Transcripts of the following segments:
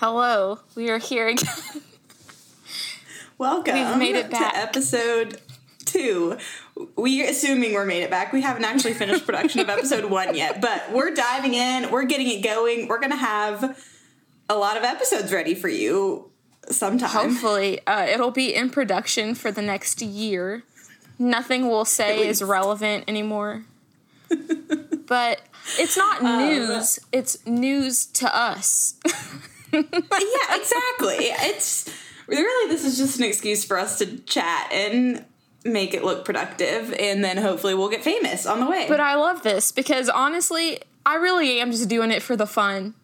Hello, we are here again. Welcome We've made it back. to episode two. We're assuming we're made it back. We haven't actually finished production of episode one yet, but we're diving in. We're getting it going. We're going to have a lot of episodes ready for you sometime. Hopefully, uh, it'll be in production for the next year. Nothing we'll say is relevant anymore. but it's not news, it's news to us. yeah, exactly. It's really this is just an excuse for us to chat and make it look productive, and then hopefully we'll get famous on the way. But I love this because honestly, I really am just doing it for the fun.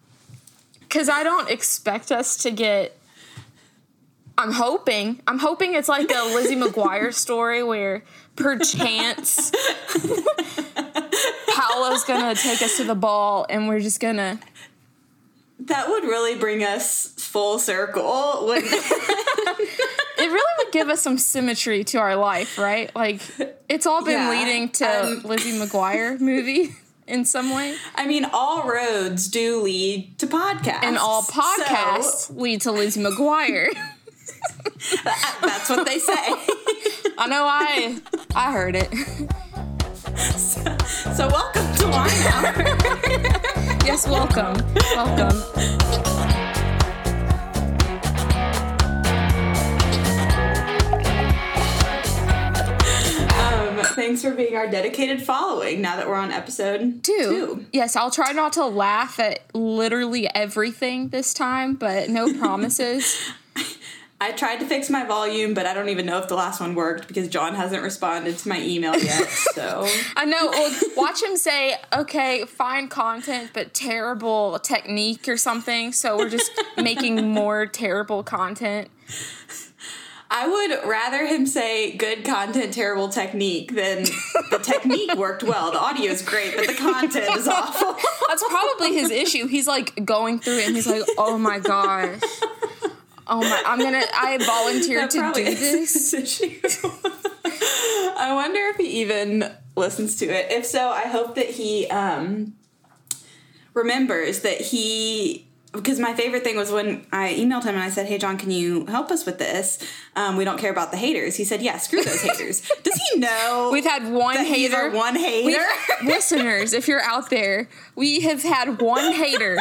Because I don't expect us to get. I'm hoping. I'm hoping it's like the Lizzie McGuire story where perchance Paolo's gonna take us to the ball and we're just gonna. That would really bring us full circle. When It really would give us some symmetry to our life, right? Like, it's all been Yeah, leading to um, Lizzie McGuire movie in some way. I mean, all roads do lead to podcasts, And all So, podcasts lead to Lizzie McGuire. that's what they say. I know I I heard it. so welcome to Wine Hour. Yes, welcome. Welcome. Um, thanks for being our dedicated following. Now that we're on episode Two. two. Yes, I'll try not to laugh at literally everything this time, but no promises. I tried to fix my volume, but I don't even know if the last one worked because John hasn't responded to my email yet. So I know. Well, watch him say, "Okay, fine content, but terrible technique or something." So we're just making more terrible content. I would rather him say good content, terrible technique than the technique worked well. The audio is great, but the content is awful. That's probably his issue. He's like going through it and he's like, "Oh my gosh." Oh my! I'm gonna. I volunteered to do is this. his issue. I wonder if he even listens to it. If so, I hope that he um, remembers that he. Because my favorite thing was when I emailed him and I said, "Hey John, can you help us with this? Um, we don't care about the haters." He said, "Yeah, screw those haters." Does he know? We've had one hater. one hater. We've- listeners, if you're out there, we have had one hater,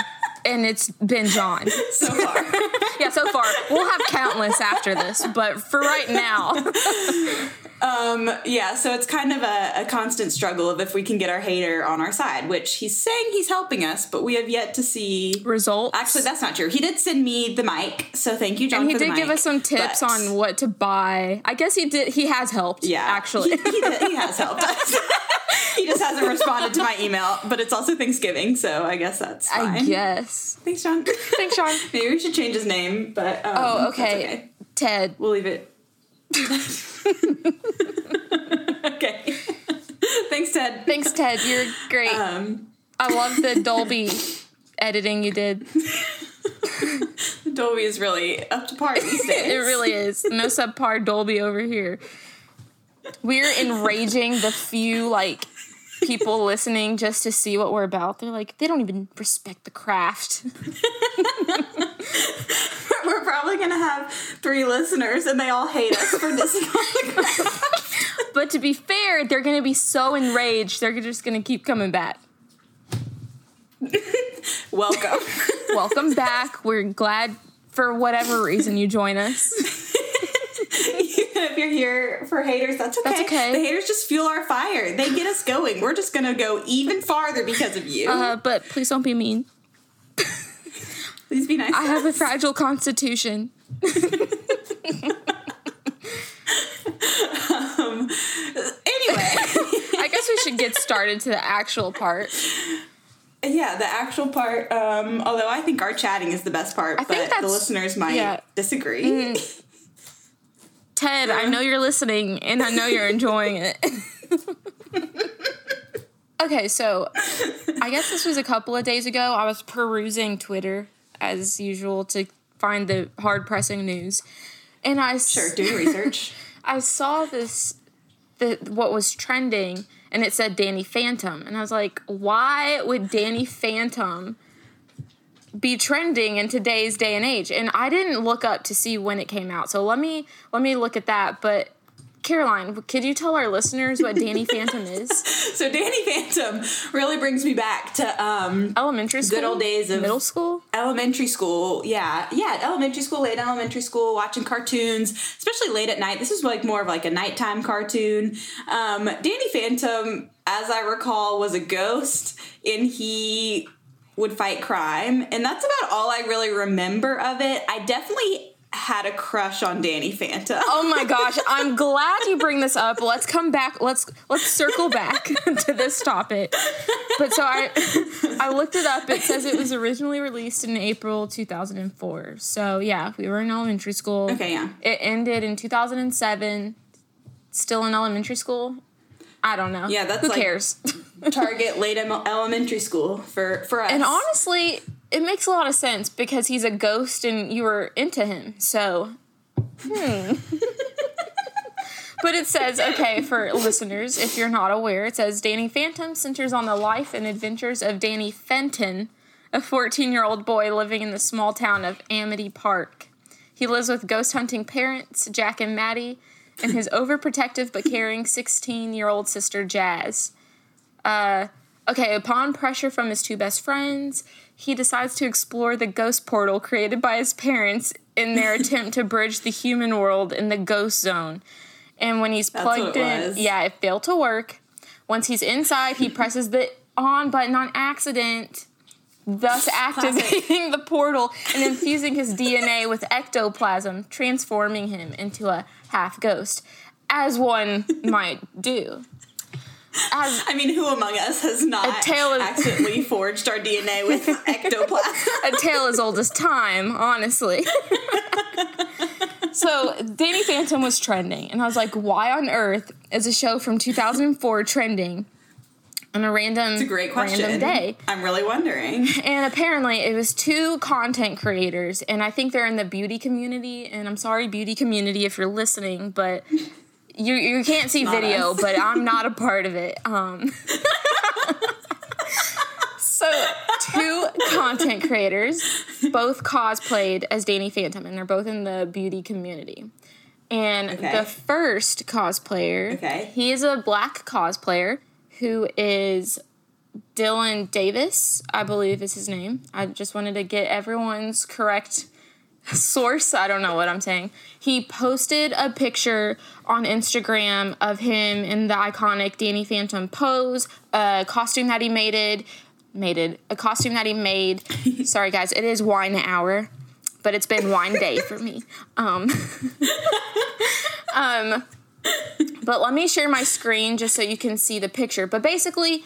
and it's been John. so far. Yeah, so far we'll have countless after this, but for right now, Um, yeah, so it's kind of a, a constant struggle of if we can get our hater on our side, which he's saying he's helping us, but we have yet to see. results. Actually, that's not true. He did send me the mic, so thank you, John. and he did give us some tips but- on what to buy. I guess he did. He has helped. Yeah, actually. he, he, did- he has helped us. he just hasn't responded to my email, but it's also Thanksgiving, so I guess that's fine. I guess. Thanks, John. Thanks, Sean. Maybe we should change his name, but um, Oh, okay. okay. Ted. We'll leave it. okay. Thanks, Ted. Thanks, Ted. You're great. Um, I love the Dolby editing you did. Dolby is really up to par these days. It really is. No subpar Dolby over here. We're enraging the few like people listening just to see what we're about. They're like, they don't even respect the craft. We're probably gonna have three listeners, and they all hate us for dissing on the craft. But to be fair, they're gonna be so enraged, they're just gonna keep coming back. Welcome. Welcome back. We're glad for whatever reason you join us. Even if you're here for haters, that's okay. That's okay. The haters just fuel our fire. They get us going. We're just gonna go even farther because of you. Uh, but please don't be mean. Please be nice. I have a fragile constitution. Um, anyway, I guess we should get started to the actual part. yeah, the actual part. Um, although I think our chatting is the best part, I think but the listeners might yeah. disagree. Ted, I know you're listening and I know you're enjoying it. okay, so I guess this was a couple of days ago. I was perusing Twitter as usual to find the hard pressing news. And I Sure, doing research. I saw this the what was trending and it said Danny Phantom and I was like, why would Danny Phantom be trending in today's day and age. And I didn't look up to see when it came out. So let me let me look at that. But Caroline, could you tell our listeners what Danny Phantom is? So Danny Phantom really brings me back to um, Elementary school, good old days of- middle school. elementary school. Yeah, yeah, elementary school, late elementary school, watching cartoons, especially late at night. This is like more of like a nighttime cartoon. Um, Danny Phantom, as I recall, was a ghost, and he would fight crime, and that's about all I really remember of it. I definitely had a crush on Danny Phantom. Oh my gosh, I'm glad you bring this up. Let's come back. Let's let's circle back to this topic. But so I I looked it up. It says it was originally released in April 2004. So yeah, we were in elementary school. Okay, yeah. It ended in 2007. Still in elementary school. I don't know. Yeah, that's who like- cares. Target late em- elementary school for for us. and honestly, it makes a lot of sense because he's a ghost and you were into him. So, hmm. but it says, okay, for listeners, if you're not aware, it says Danny Phantom centers on the life and adventures of Danny Fenton, a 14 year old boy living in the small town of Amity Park. He lives with ghost hunting parents, Jack and Maddie, and his overprotective but caring 16 year old sister, Jazz. Uh, okay, upon pressure from his two best friends, he decides to explore the ghost portal created by his parents in their attempt to bridge the human world in the ghost zone. And when he's plugged in, was. yeah, it failed to work. Once he's inside, he presses the on button on accident, thus activating the portal and infusing his DNA with ectoplasm, transforming him into a half ghost, as one might do. As I mean, who among us has not A tale of- accidentally forged our DNA with ectoplasm? a tale as old as time, honestly. so Danny Phantom was trending, and I was like, why on earth is a show from 2004 trending on a random, It's a great question. random day? I'm really wondering. And apparently, it was two content creators, and I think they're in the beauty community. And I'm sorry, beauty community, if you're listening, but you you can't see Not video, us. but I'm not a part of it. Um, so two content creators, both cosplayed as Danny Phantom, and they're both in the beauty community. And Okay. the first cosplayer, Okay. he is a black cosplayer who is Dylan Davis, I believe is his name. I just wanted to get everyone's correct source. I don't know what I'm saying. He posted a picture on Instagram of him in the iconic Danny Phantom pose, a costume that he made it, made it, a costume that he made. Sorry guys, it is wine hour, but it's been wine day for me. Um, um, but let me share my screen just so you can see the picture. But basically,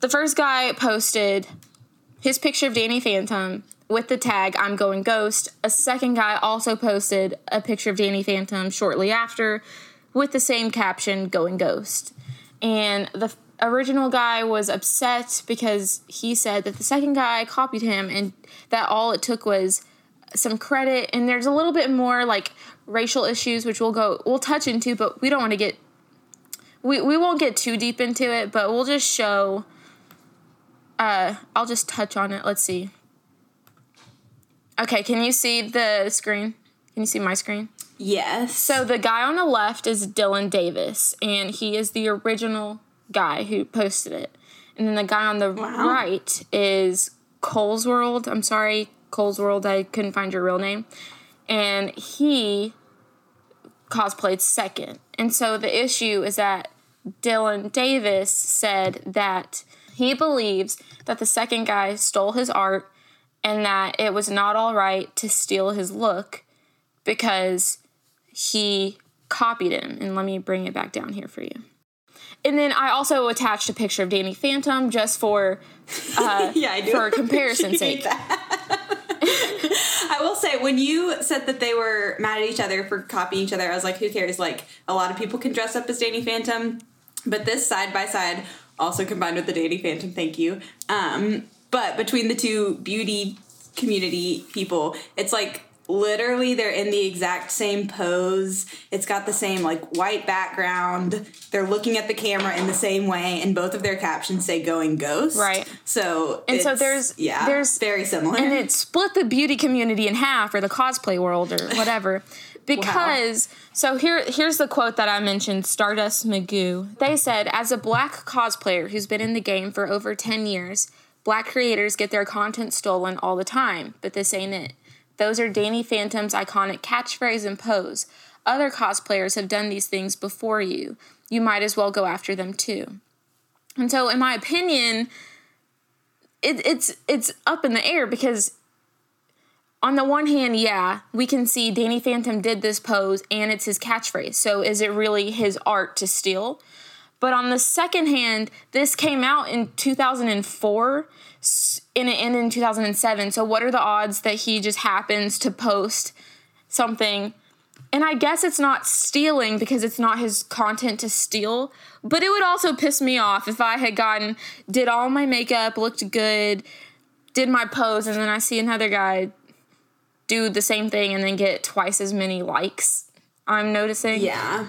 the first guy posted his picture of Danny Phantom with the tag I'm going ghost. A second guy also posted a picture of Danny Phantom shortly after with the same caption going ghost. And the original guy was upset because he said that the second guy copied him and that all it took was some credit and there's a little bit more like racial issues which we'll go we'll touch into but we don't want to get we, we won't get too deep into it but we'll just show uh I'll just touch on it. Let's see. Okay, can you see the screen? Can you see my screen? Yes. So the guy on the left is Dylan Davis, and he is the original guy who posted it. And then the guy on the Wow. right is Cole's World. I'm sorry, Cole's World. I couldn't find your real name. And he cosplayed second. And so the issue is that Dylan Davis said that he believes that the second guy stole his art and that it was not all right to steal his look because he copied him. And let me bring it back down here for you. And then I also attached a picture of Danny Phantom just for uh, yeah, I do. for comparison's sake. I will say, when you said that they were mad at each other for copying each other, I was like, who cares? Like, a lot of people can dress up as Danny Phantom, but this side by side, also combined with the Danny Phantom, thank you. Um, but between the two beauty community people, it's like literally they're in the exact same pose. It's got the same like white background. They're looking at the camera in the same way, and both of their captions say "Going Ghost." Right. So And so there's- yeah, there's- very similar. and it split the beauty community in half or the cosplay world or whatever because so here here's the quote that i mentioned stardust magoo they said as a black cosplayer who's been in the game for over 10 years black creators get their content stolen all the time but this ain't it those are danny phantom's iconic catchphrase and pose other cosplayers have done these things before you you might as well go after them too and so in my opinion it, it's it's up in the air because on the one hand, yeah, we can see Danny Phantom did this pose and it's his catchphrase. So is it really his art to steal? But on the second hand, this came out in 2004 and it ended in 2007. So what are the odds that he just happens to post something? And I guess it's not stealing because it's not his content to steal. But it would also piss me off if I had gotten, did all my makeup, looked good, did my pose, and then I see another guy do the same thing and then get twice as many likes. I'm noticing. yeah,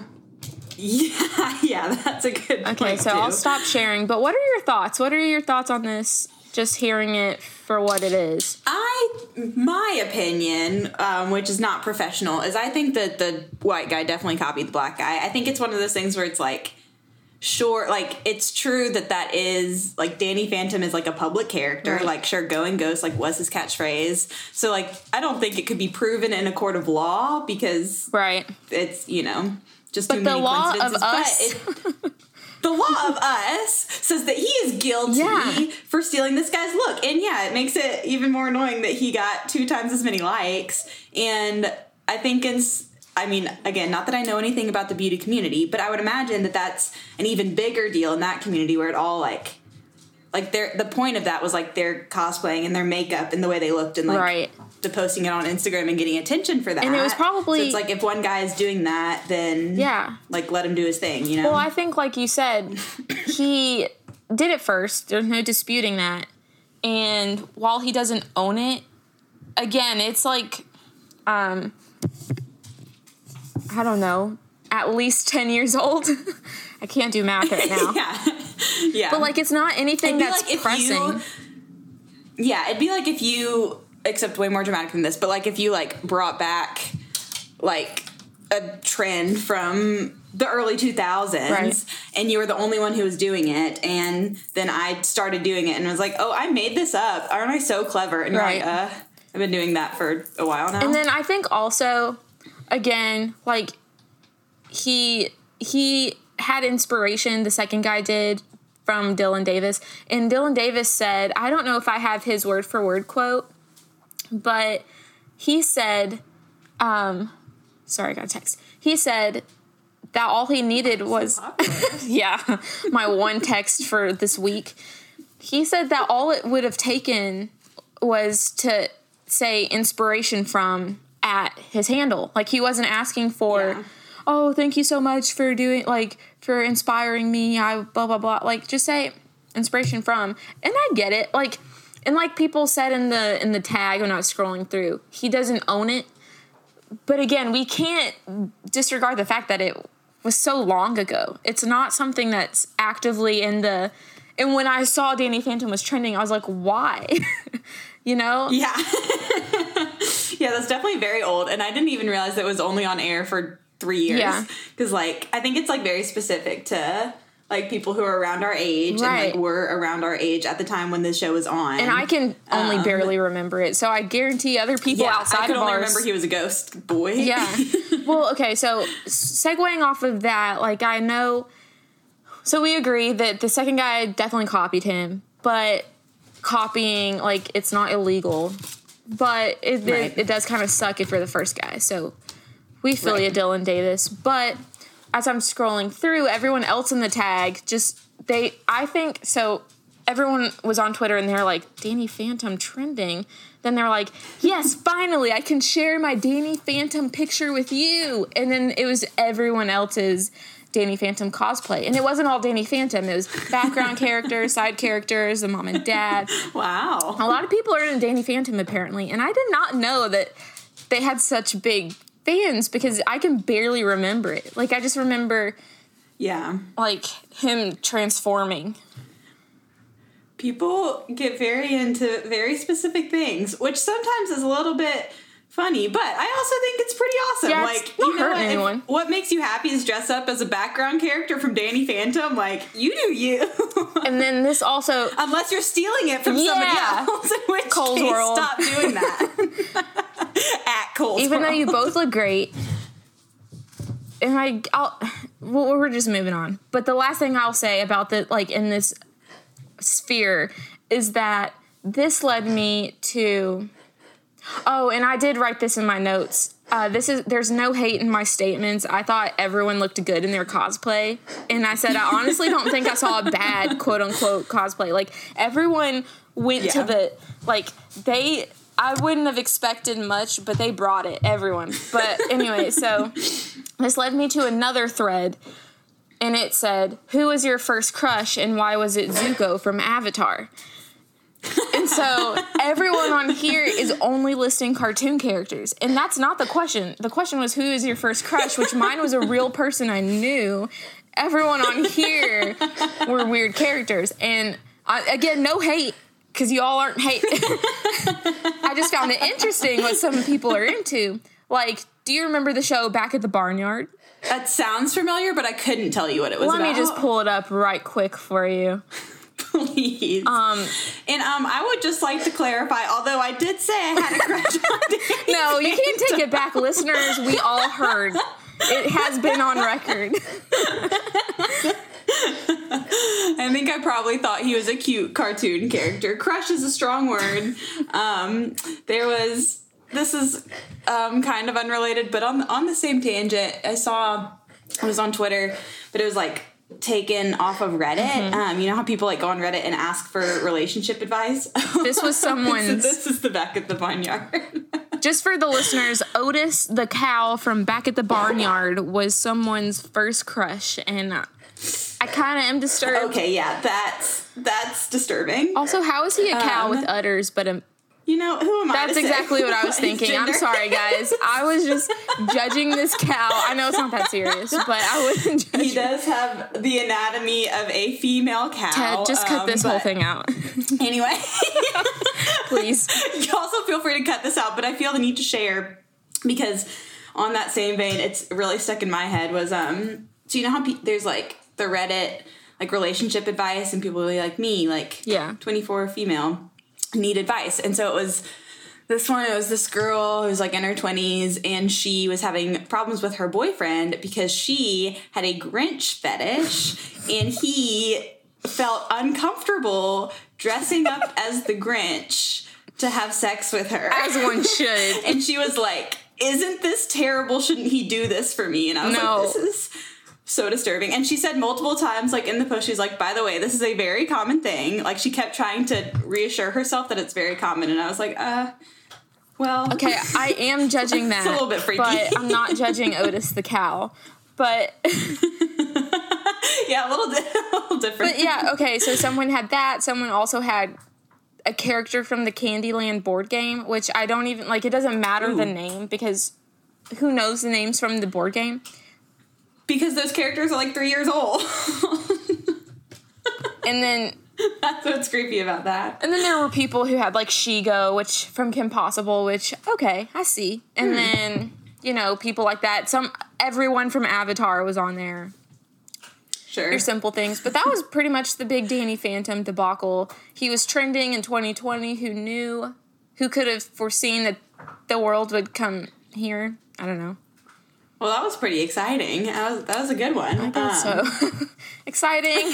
yeah, yeah. That's a good. Okay, so I'll stop sharing. But what are your thoughts? What are your thoughts on this? Just hearing it for what it is. I, my opinion, um, which is not professional, is I think that the white guy definitely copied the black guy. I think it's one of those things where it's like, sure, like it's true that that is like Danny Phantom is like a public character. Right. Like, sure, going ghost like was his catchphrase. So like, I don't think it could be proven in a court of law because Right. it's you know just But too the many law of coincidences. us- But it, the law of us says that he is guilty Yeah. for stealing this guy's look, and yeah, it makes it even more annoying that he got two times as many likes. And I think it's. I mean, again, not that I know anything about the beauty community, but I would imagine that that's an even bigger deal in that community where it all like, like their the point of that was like their cosplaying and their makeup and the way they looked and like Right. The posting it on Instagram and getting attention for that. And it was probably- so it's like if one guy is doing that, then Yeah. like let him do his thing, you know. Well, I think, like you said, he did it first. There's no disputing that. And while he doesn't own it, again, it's like, um, I don't know, at least 10 years old. I can't do math right now. yeah, yeah. But, like, it's not anything that's like pressing. you- yeah, it'd be like if you, except way more dramatic than this, but like if you like brought back like a trend from the early 2000s Right. and you were the only one who was doing it and then I started doing it and was like, "Oh, I made this up. Aren't I so clever?" And you're Right. like, "Uh, I've been doing that for a while now." And then I think also, again, like he he had inspiration. The second guy did from Dylan Davis, and Dylan Davis said, I don't know if I have his word for word quote, but he said, um, sorry, I got a text. He said that all he needed was yeah, my one text for this week. He said that all it would have taken was to say inspiration from at his handle. Like he wasn't asking for, Yeah. oh, thank you so much for doing like for inspiring me. I blah blah blah. Like just say inspiration from. And I get it. Like and like people said in the in the tag when I was scrolling through, he doesn't own it. But again, we can't disregard the fact that it was so long ago. It's not something that's actively in the. And when I saw Danny Phantom was trending, I was like, why? you know? Yeah. yeah, that's definitely very old. And I didn't even realize it was only on air for three years. Yeah. Because, like, I think it's, like, very specific to, like, people who are around our age and, Right. like, were around our age at the time when the show was on. And I can only Um, barely remember it. So I guarantee other people yeah, outside I could of only ours. remember he was a ghost boy. Yeah. well, okay, so segueing off of that, like I know so we agree that the second guy definitely copied him, but copying like it's not illegal. But it Right. it, it does kind of suck if you're the first guy. So we feel you, Dylan Davis. But as I'm scrolling through, everyone else in the tag just they I think so everyone was on Twitter and they're like, Danny Phantom trending. Then they're like, yes, finally, I can share my Danny Phantom picture with you. And then it was everyone else's Danny Phantom cosplay. And it wasn't all Danny Phantom, it was background characters, side characters, the mom and dad. Wow. A lot of people are in Danny Phantom apparently. And I did not know that they had such big fans because I can barely remember it. Like I just remember Yeah. like him transforming. People get very into very specific things, which sometimes is a little bit funny, but I also think it's pretty awesome. Yeah, like, you know what? If- anyone. what makes you happy is dress up as a background character from Danny Phantom. Like, you do you. And then this also Unless you're stealing it from somebody else, in which Cold case, World. stop doing that. At Cold even though you both look great and i i'll well, we're just moving on but the last thing i'll say about the like in this sphere is that this led me to oh and i did write this in my notes. Uh, this is there's no hate in my statements. I thought everyone looked good in their cosplay. And i said i honestly don't think i saw a bad quote unquote cosplay. Like everyone went to the like they I wouldn't have expected much, but they brought it, everyone. But anyway, so this led me to another thread, and it said, Who was your first crush and why was it Zuko from Avatar? And so everyone on here is only listing cartoon characters. And that's not the question. The question was, Who is your first crush? Which mine was a real person I knew. Everyone on here were weird characters. And I, again, no hate, because you all aren't hate. I just found it interesting what some people are into. Like, do you remember the show Back at the Barnyard? that sounds familiar, but I couldn't tell you what it was Let about. me just pull it up right quick for you. Please. Um, and um, I would just like to clarify, although I did say I had a crush on Danny no, you can't take it back, listeners. We all heard. It has been on record. I think I probably thought he was a cute cartoon character. Crush is a strong word. Um, there was this is um, kind of unrelated, but on on the same tangent, I saw it was on Twitter, but it was like taken off of Reddit. Mm-hmm. Um, you know how people like go on Reddit and ask for relationship advice. This was someone's- this is the back of the barnyard. Just for the listeners, Otis the cow from Back at the Barnyard was someone's first crush, and I kind of am disturbed. okay, yeah, that's that's disturbing. Also, how is he a cow Um, with udders? But a, You know who am I? that's to say exactly what I was thinking. I'm sorry, guys. I was just judging this cow. I know it's not that serious, but I wasn't judging. He does have the anatomy of a female cow. Ted, just cut um, this whole thing out, Anyway, please. you also feel free to cut this out, but I feel the need to share because on that same vein, it's really stuck in my head was um. So you know how pe- there's like the Reddit like relationship advice, and people really like me, like Yeah. 24 female need advice, and so it was. This one, it was this girl who's like in her 20s, and she was having problems with her boyfriend because she had a Grinch fetish, and he felt uncomfortable dressing up as the Grinch to have sex with her. As one should. and she was like, Isn't this terrible? Shouldn't he do this for me? And I was No. like, This is so disturbing. And she said multiple times, like in the post, she's like, By the way, this is a very common thing. Like she kept trying to reassure herself that it's very common. And I was like, Uh, well. Okay, I am judging that. a little bit freaky. But I'm not judging Otis the cow. But yeah, a little, di- a little different. but yeah, okay, so someone had that. Someone also had a character from the Candyland board game, which I don't even like it doesn't matter the name because who knows the names from the board game? Because those characters are like three years old. And then That's what's creepy about that. and then there were people who had like Shego, which from Kim Possible, which okay, I see. And Hmm. then, you know, people like that. Some everyone from Avatar was on there. Sure. your simple things. But that was pretty much the big Danny Phantom debacle. He was trending in 2020. Who knew? Who could have foreseen that the world would come here? I don't know. Well, that was pretty exciting. That was, that was a good one. I guess so. Exciting.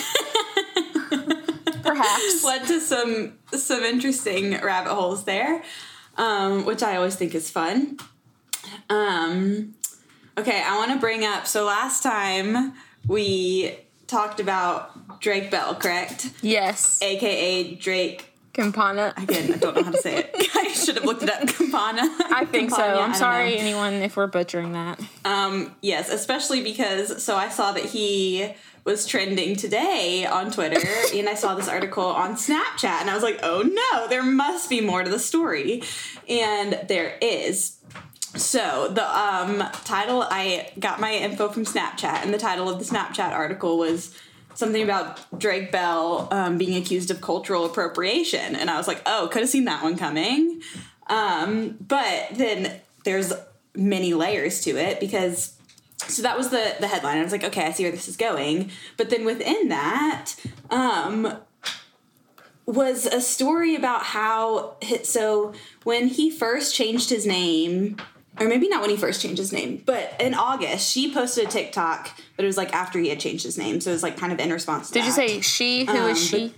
Perhaps. led to some some interesting rabbit holes there, um, which I always think is fun. Um, okay, I want to bring up. So last time we talked about Drake Bell, correct? Yes. AKA Drake. Campana. Again, I don't know how to say it. I should have looked it up. Campana. I think so. I I'm sorry, know. anyone, if we're butchering that. Um, yes, especially because so I saw that he was trending today on Twitter, and I saw this article on Snapchat, and I was like, oh no, there must be more to the story, and there is. So the um, title, I got my info from Snapchat, and the title of the Snapchat article was something about Drake Bell um, being accused of cultural appropriation, and I was like, oh, could have seen that one coming. Um, but then there's many layers to it because so that was the the headline. I was like, okay, I see where this is going. But then within that, um, was a story about how so when he first changed his name or maybe not when he first changed his name, but in August, she posted a TikTok, but it was like after he had changed his name, so it was like kind of in response to Did that. you say she? Who Um, is she?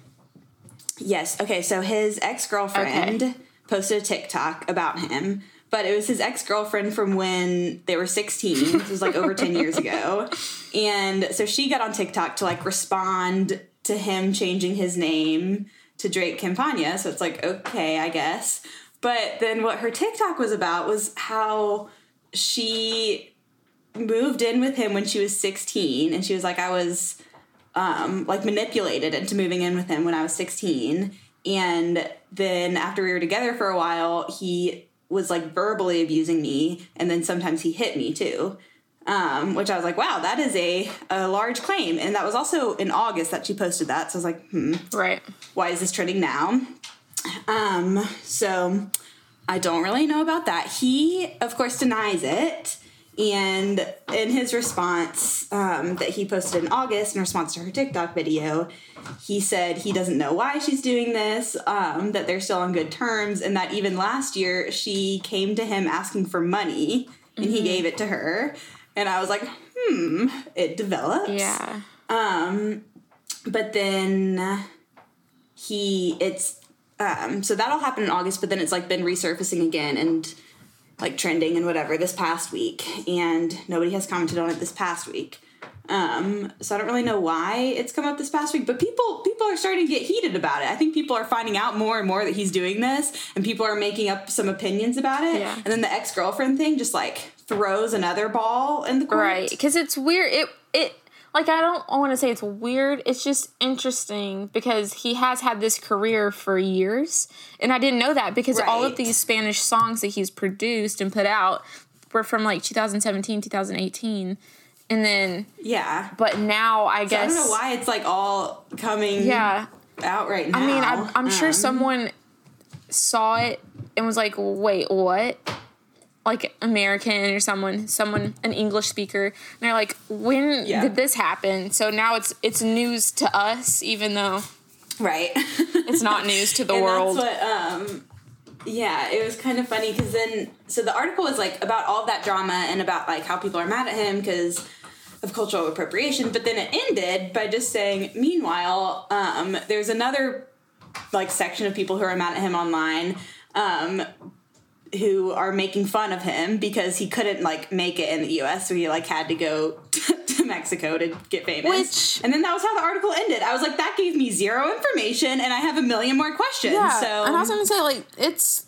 Yes. Okay. So his ex girlfriend Okay. posted a TikTok about him, but it was his ex girlfriend from when they were 16. This was like over 10 years ago. And so she got on TikTok to like respond to him changing his name to Drake Campana. So it's like, okay, I guess. But then what her TikTok was about was how she moved in with him when she was 16 and she was like I was um, like manipulated into moving in with him when I was 16. And then after we were together for a while, he was like verbally abusing me, and then sometimes he hit me too. Um, which I was like, wow, that is a, a large claim. And that was also in August that she posted that. So I was like, hmm, Right. why is this trending now? Um, so I don't really know about that. He, of course, denies it. And in his response um, that he posted in August in response to her TikTok video, he said he doesn't know why she's doing this, um, that they're still on good terms, and that even last year she came to him asking for money and he gave it to her. And I was like, hmm, it develops. Yeah. Um, but then he it's um so that'll happen in August, but then it's like been resurfacing again and like trending and whatever this past week, and nobody has commented on it this past week. Um, so I don't really know why it's come up this past week, but people people are starting to get heated about it. I think people are finding out more and more that he's doing this, and people are making up some opinions about it. Yeah. And then the ex girlfriend thing just like throws another ball in the court. Right. Because it's weird. It it like I don't want to say it's weird. It's just interesting because he has had this career for years, and I didn't know that because all of these Spanish songs that he's produced and put out were from like 2017, 2018, and then Yeah. but now I I guess I don't know why it's like all coming yeah. out right now. I mean, I'm, I'm sure Um, someone saw it and was like, "Wait, what?" Like American or someone, someone, an English speaker, and they're like, "When Yeah. did this happen?" So now it's it's news to us, even though right. it's not news to the and world. That's what, um, yeah, it was kind of funny because then, so the article was like about all that drama and about like how people are mad at him because of cultural appropriation, but then it ended by just saying, meanwhile, um, there's another like section of people who are mad at him online. Um, who are making fun of him because he couldn't like make it in the US so he like had to go to Mexico to get famous. Which- and then that was how the article ended. I was like that gave me zero information and I have a million more questions. yeah, so and I was gonna say like it's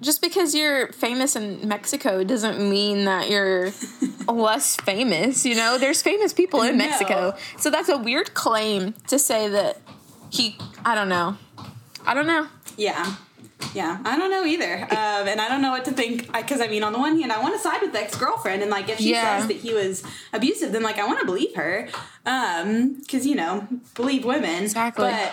just because you're famous in Mexico doesn't mean that you're less famous. You know, there's famous people in No. Mexico, so that's a weird claim to say that he. I don't know. I don't know. Yeah. Yeah, I don't know either, um, and I don't know what to think. Because I mean, on the one hand, I want to side with the ex girlfriend, and like if she Yeah. says that he was abusive, then like I want to believe her, because you know, believe women. Exactly. But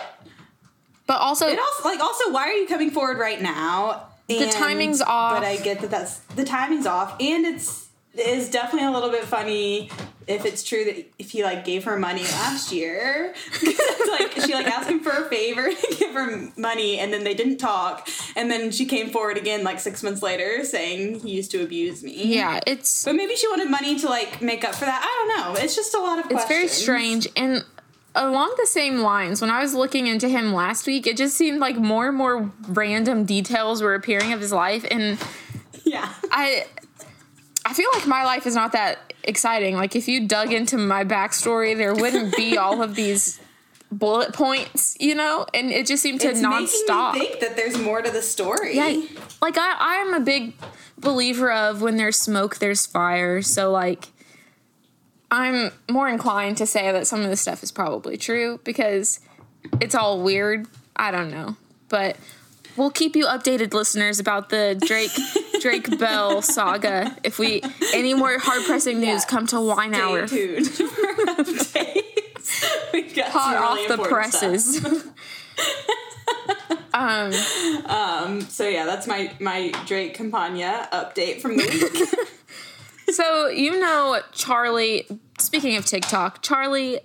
But also, it also like also, why are you coming forward right now? The timing's off. But I get that that's the timing's off, and it's is definitely a little bit funny if it's true that if he like gave her money last year, like she like asked him for a favor to give her money, and then they didn't talk, and then she came forward again like six months later saying he used to abuse me. yeah, it's But maybe she wanted money to like make up for that. I don't know. It's just a lot of questions. it's very strange and along the same lines when i was looking into him last week it just seemed like more and more random details were appearing of his life and Yeah. i i feel like my life is not that exciting. Like if you dug into my backstory there wouldn't be all of these bullet points you know? And it just seemed to It's nonstop making me think that there's more to the story. yeah like i i'm a big believer of when there's smoke there's fire. So like i'm more inclined to say that some of this stuff is probably true because it's all weird. I don't know. But we'll keep you updated listeners about the drake Drake Bell saga. If we any more hard pressing news, Yeah. come to Wine Stay Hour. tuned for updates. We've got Hot some off the presses. um, Um, so yeah, that's my my Drake Campana update from the week. so you know Charlie. Speaking of TikTok, Charlie,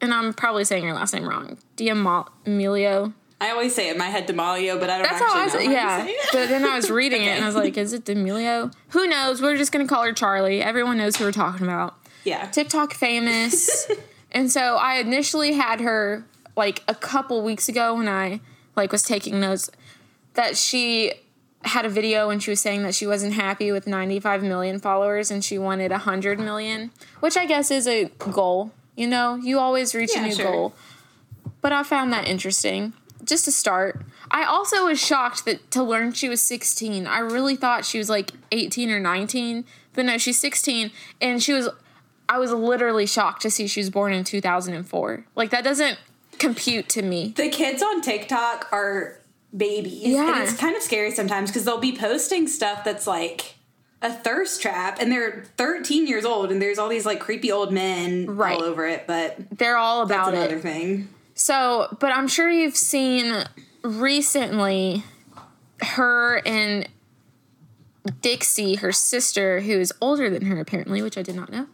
and I'm probably saying your last name wrong. D'Amelio. I always say it in my head Demalio, but I don't That's how I actually was. know how Yeah, say it. but then I was reading it and I was like, "Is it D'Amelio? Who knows? We're just gonna call her Charlie. Everyone knows who we're talking about. yeah. TikTok famous. and so I initially had her like a couple weeks ago when I like was taking notes that she had a video and she was saying that she wasn't happy with 95 million followers and she wanted 100 million, which I guess is a goal. You know, you always reach Yeah, a new sure. goal. But I found that interesting. Just to start. I also was shocked that to learn she was 16. I really thought she was like 18 or 19, but no, she's 16 and she was I was literally shocked to see she was born in 2004. Like that doesn't compute to me. The kids on TikTok are babies. Yeah. And it's kind of scary sometimes because they'll be posting stuff that's like a thirst trap and they're 13 years old and there's all these like creepy old men Right. all over it, but They're all that's about another it. thing. So, but I'm sure you've seen recently her and Dixie, her sister, who is older than her apparently, which I did not know,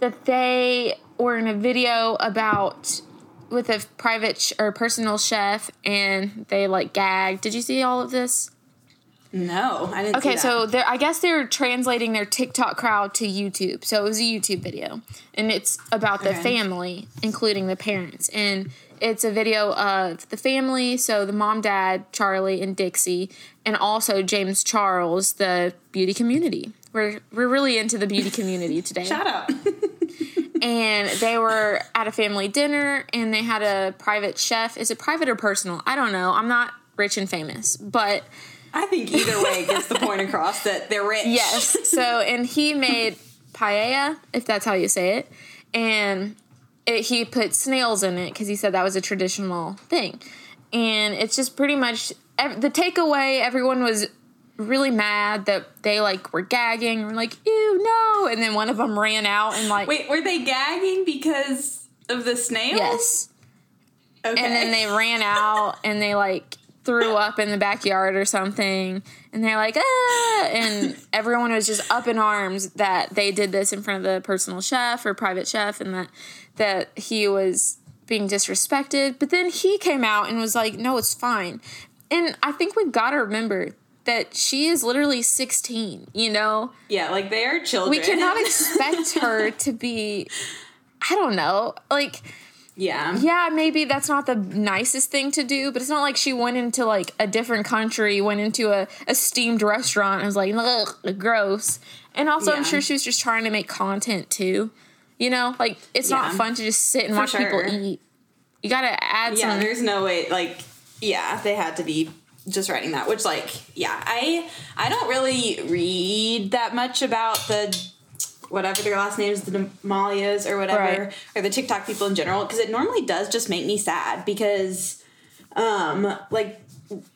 that they were in a video about with a private or personal chef and they like gagged. Did you see all of this? No, I didn't Okay, see that. so they're, I guess they're translating their TikTok crowd to YouTube. So it was a YouTube video, and it's about the Okay. family, including the parents. And it's a video of the family, so the mom, dad, Charlie, and Dixie, and also James Charles, the beauty community. We're we're really into the beauty community today. Shout out. and they were at a family dinner, and they had a private chef. Is it private or personal? I don't know. I'm not rich and famous, but. I think either way gets the point across that they're rich. Yes. So, and he made paella, if that's how you say it, and it, he put snails in it because he said that was a traditional thing. And it's just pretty much ev- the takeaway. Everyone was really mad that they like were gagging or like ew no, and then one of them ran out and like Wait, were they gagging because of the snails? yes, Okay. and then they ran out and they like threw up in the backyard or something and they're like ah and everyone was just up in arms that they did this in front of the personal chef or private chef and that that he was being disrespected. But then he came out and was like no it's fine. And i think we've got to remember that she is literally 16 you know? Yeah, like they are children. we cannot expect her to be i don't know like yeah. yeah, maybe that's not the nicest thing to do, but it's not like she went into like a different country, went into a, a steamed restaurant and was like, Ugh, gross. And also, I'm sure she was just trying to make content too. You know, like it's not fun to just sit and For watch people eat. You gotta add Yeah, some. there's no way like yeah, they had to be just writing that, which like yeah, I I don't really read that much about the whatever their last names, the Damalias or whatever, Right. or the TikTok people in general, because it normally does just make me sad because um like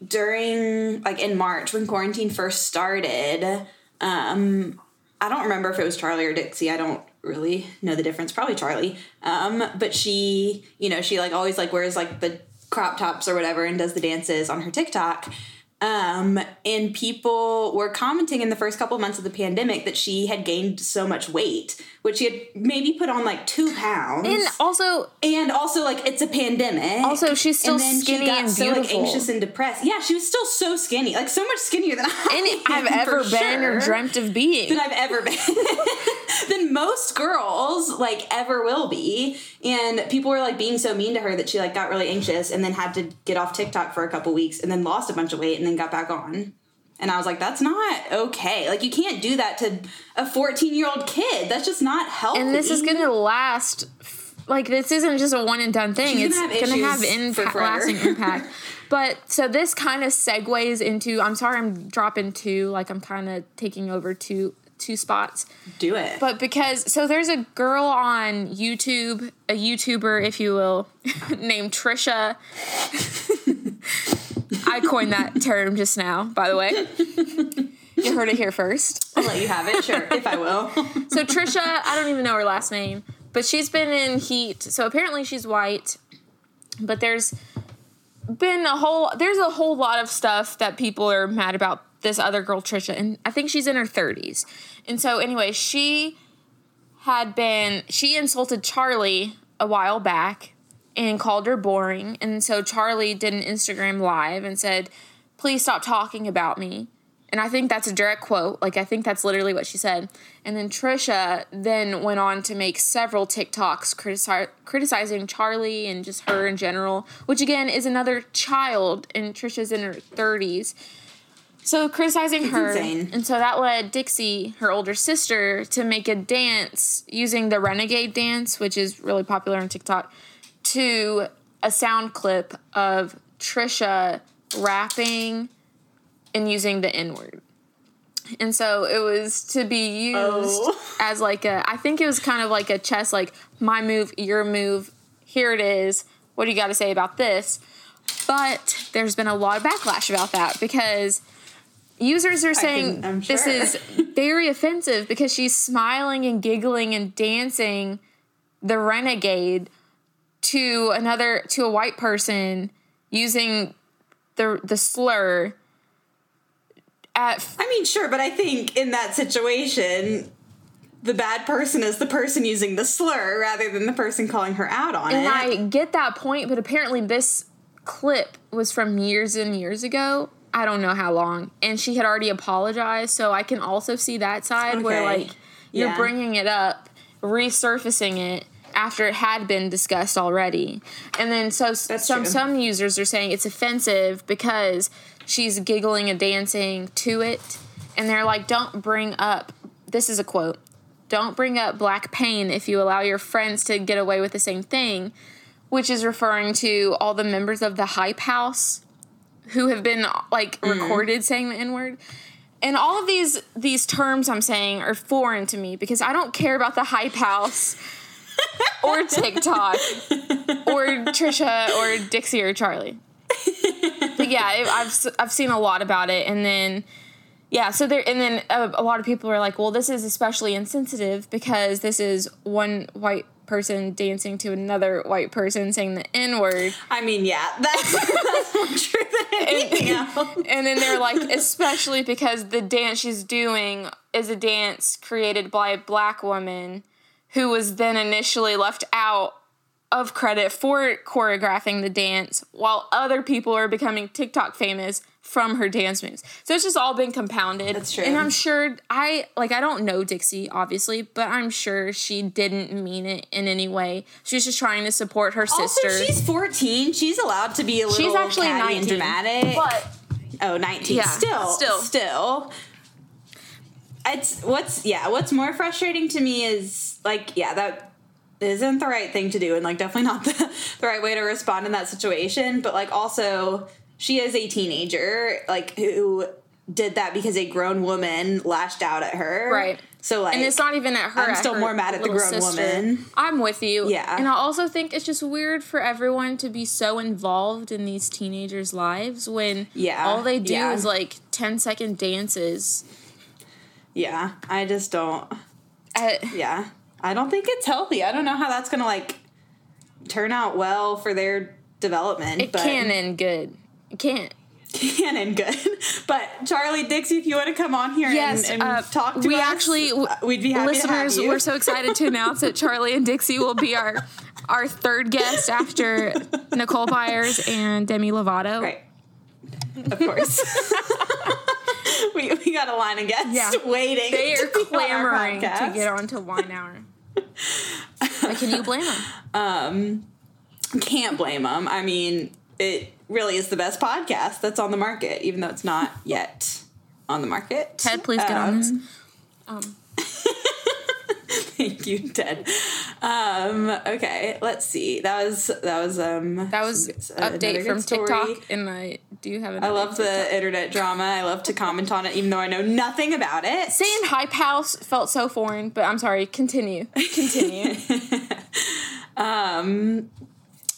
during like in March when quarantine first started, um I don't remember if it was Charlie or Dixie. I don't really know the difference. Probably Charlie. Um, but she, you know, she like always like wears like the crop tops or whatever and does the dances on her TikTok. Um, and people were commenting in the first couple of months of the pandemic that she had gained so much weight, which she had maybe put on like two pounds. and also, And also, like, it's a pandemic. Also, she's still skinny. and then skinny she got and so, like, anxious and depressed. Yeah, she was still so skinny, like so much skinnier than I I've ever been or sure dreamt of being. than I've ever been. than most girls like ever will be. And people were like being so mean to her that she like got really anxious and then had to get off TikTok for a couple weeks and then lost a bunch of weight and then got back on. And I was like, that's not okay. Like you can't do that to a 14 year old kid. That's just not healthy. and this is gonna last. Like this isn't just a one and done thing. She's it's gonna have gonna have issues impact, lasting impact. But so this kind of segues into. I'm sorry, I'm dropping two. Like I'm kind of taking over two two spots. do it. But because so there's a girl on YouTube, a YouTuber, if you will, named Trisha. I coined that term just now, by the way. You heard it here first. I'll let you have it, sure, if I will. So Trisha, I don't even know her last name, but she's been in heat. So apparently she's white. But there's been a whole there's a whole lot of stuff that people are mad about this other girl Trisha and I think she's in her 30s. And so anyway, she had been she insulted Charlie a while back and called her boring. And so Charlie did an Instagram live and said, "Please stop talking about me." And I think that's a direct quote. Like I think that's literally what she said. And then Trisha then went on to make several TikToks critici- criticizing Charlie and just her in general, which again is another child and Trisha's in her 30s. So criticizing her. insane. And so that led Dixie, her older sister, to make a dance using the Renegade dance, which is really popular on TikTok, to a sound clip of Trisha rapping and using the N word. And so it was to be used Oh. as like a, I think it was kind of like a chess, like my move, your move, here it is. What do you got to say about this? But there's been a lot of backlash about that because users are saying I'm this is very offensive because she's smiling and giggling and dancing the renegade to another to a white person using the the slur at I mean, sure, but I think in that situation, the bad person is the person using the slur rather than the person calling her out on And it. And I get that point, but apparently this clip was from years and years ago. I don't know how long. And she had already apologized, so I can also see that side where like you're Yeah. bringing it up, resurfacing it after it had been discussed already. And then so That's some true. some users are saying it's offensive because she's giggling and dancing to it. And they're like don't bring up this is a quote. Don't bring up black pain if you allow your friends to get away with the same thing, which is referring to all the members of the hype house who have been like Mm-hmm. recorded saying the n word. And all of these these terms I'm saying are foreign to me because I don't care about the hype house or TikTok or Trisha or Dixie or Charlie. But yeah, I've I've seen a lot about it, and then yeah, so there and then a, a lot of people are like, well, this is especially insensitive because this is one white person dancing to another white person saying the n word. I mean, yeah, that's, that's more true than anything else. And then they're like, especially because the dance she's doing is a dance created by a black woman who was then initially left out of credit for choreographing the dance while other people are becoming TikTok famous from her dance moves. So it's just all been compounded. That's true. And I'm sure I like I don't know Dixie obviously, but I'm sure she didn't mean it in any way. She was just trying to support her Also, sister. she's 14. She's allowed to be a little She's actually 19. and dramatic. But Oh, 19. Yeah, still, still. still. It's what's yeah, what's more frustrating to me is like yeah, that isn't the right thing to do and like definitely not the, the right way to respond in that situation, but like also she is a teenager like who did that because a grown woman lashed out at her. Right. So like and it's not even at her. I'm at still her more mad at the grown sister. woman. I'm with you. Yeah. And I also think it's just weird for everyone to be so involved in these teenagers' lives when Yeah, all they do yeah. is like 10 second dances. Yeah, I just don't At, yeah i don't think it's healthy i don't know how that's gonna like turn out well for their development it but can end good. It can't. can and good but charlie dixie if you want to come on here Yes, and, and uh, talk to we us actually uh, we'd be happy listeners. to have you. We're so excited to announce that Charlie and Dixie will be our our third guest after Nicole Byers and Demi Lovato. right of course we, we got a line of guests Yeah. waiting They are to be on our clamoring to get onto Wine Hour. Can you blame them? um can't blame them i mean it really is the best podcast that's on the market even though it's not yet on the market Ted, please get Um, on this. Um, Thank you, Ted. Um, okay, let's see. That was that was um that was another update from story. TikTok, and I do you have. I love the internet drama. I love to comment on it, even though I know nothing about it. saying hype house felt so foreign, but I'm sorry. Continue. Continue. Um,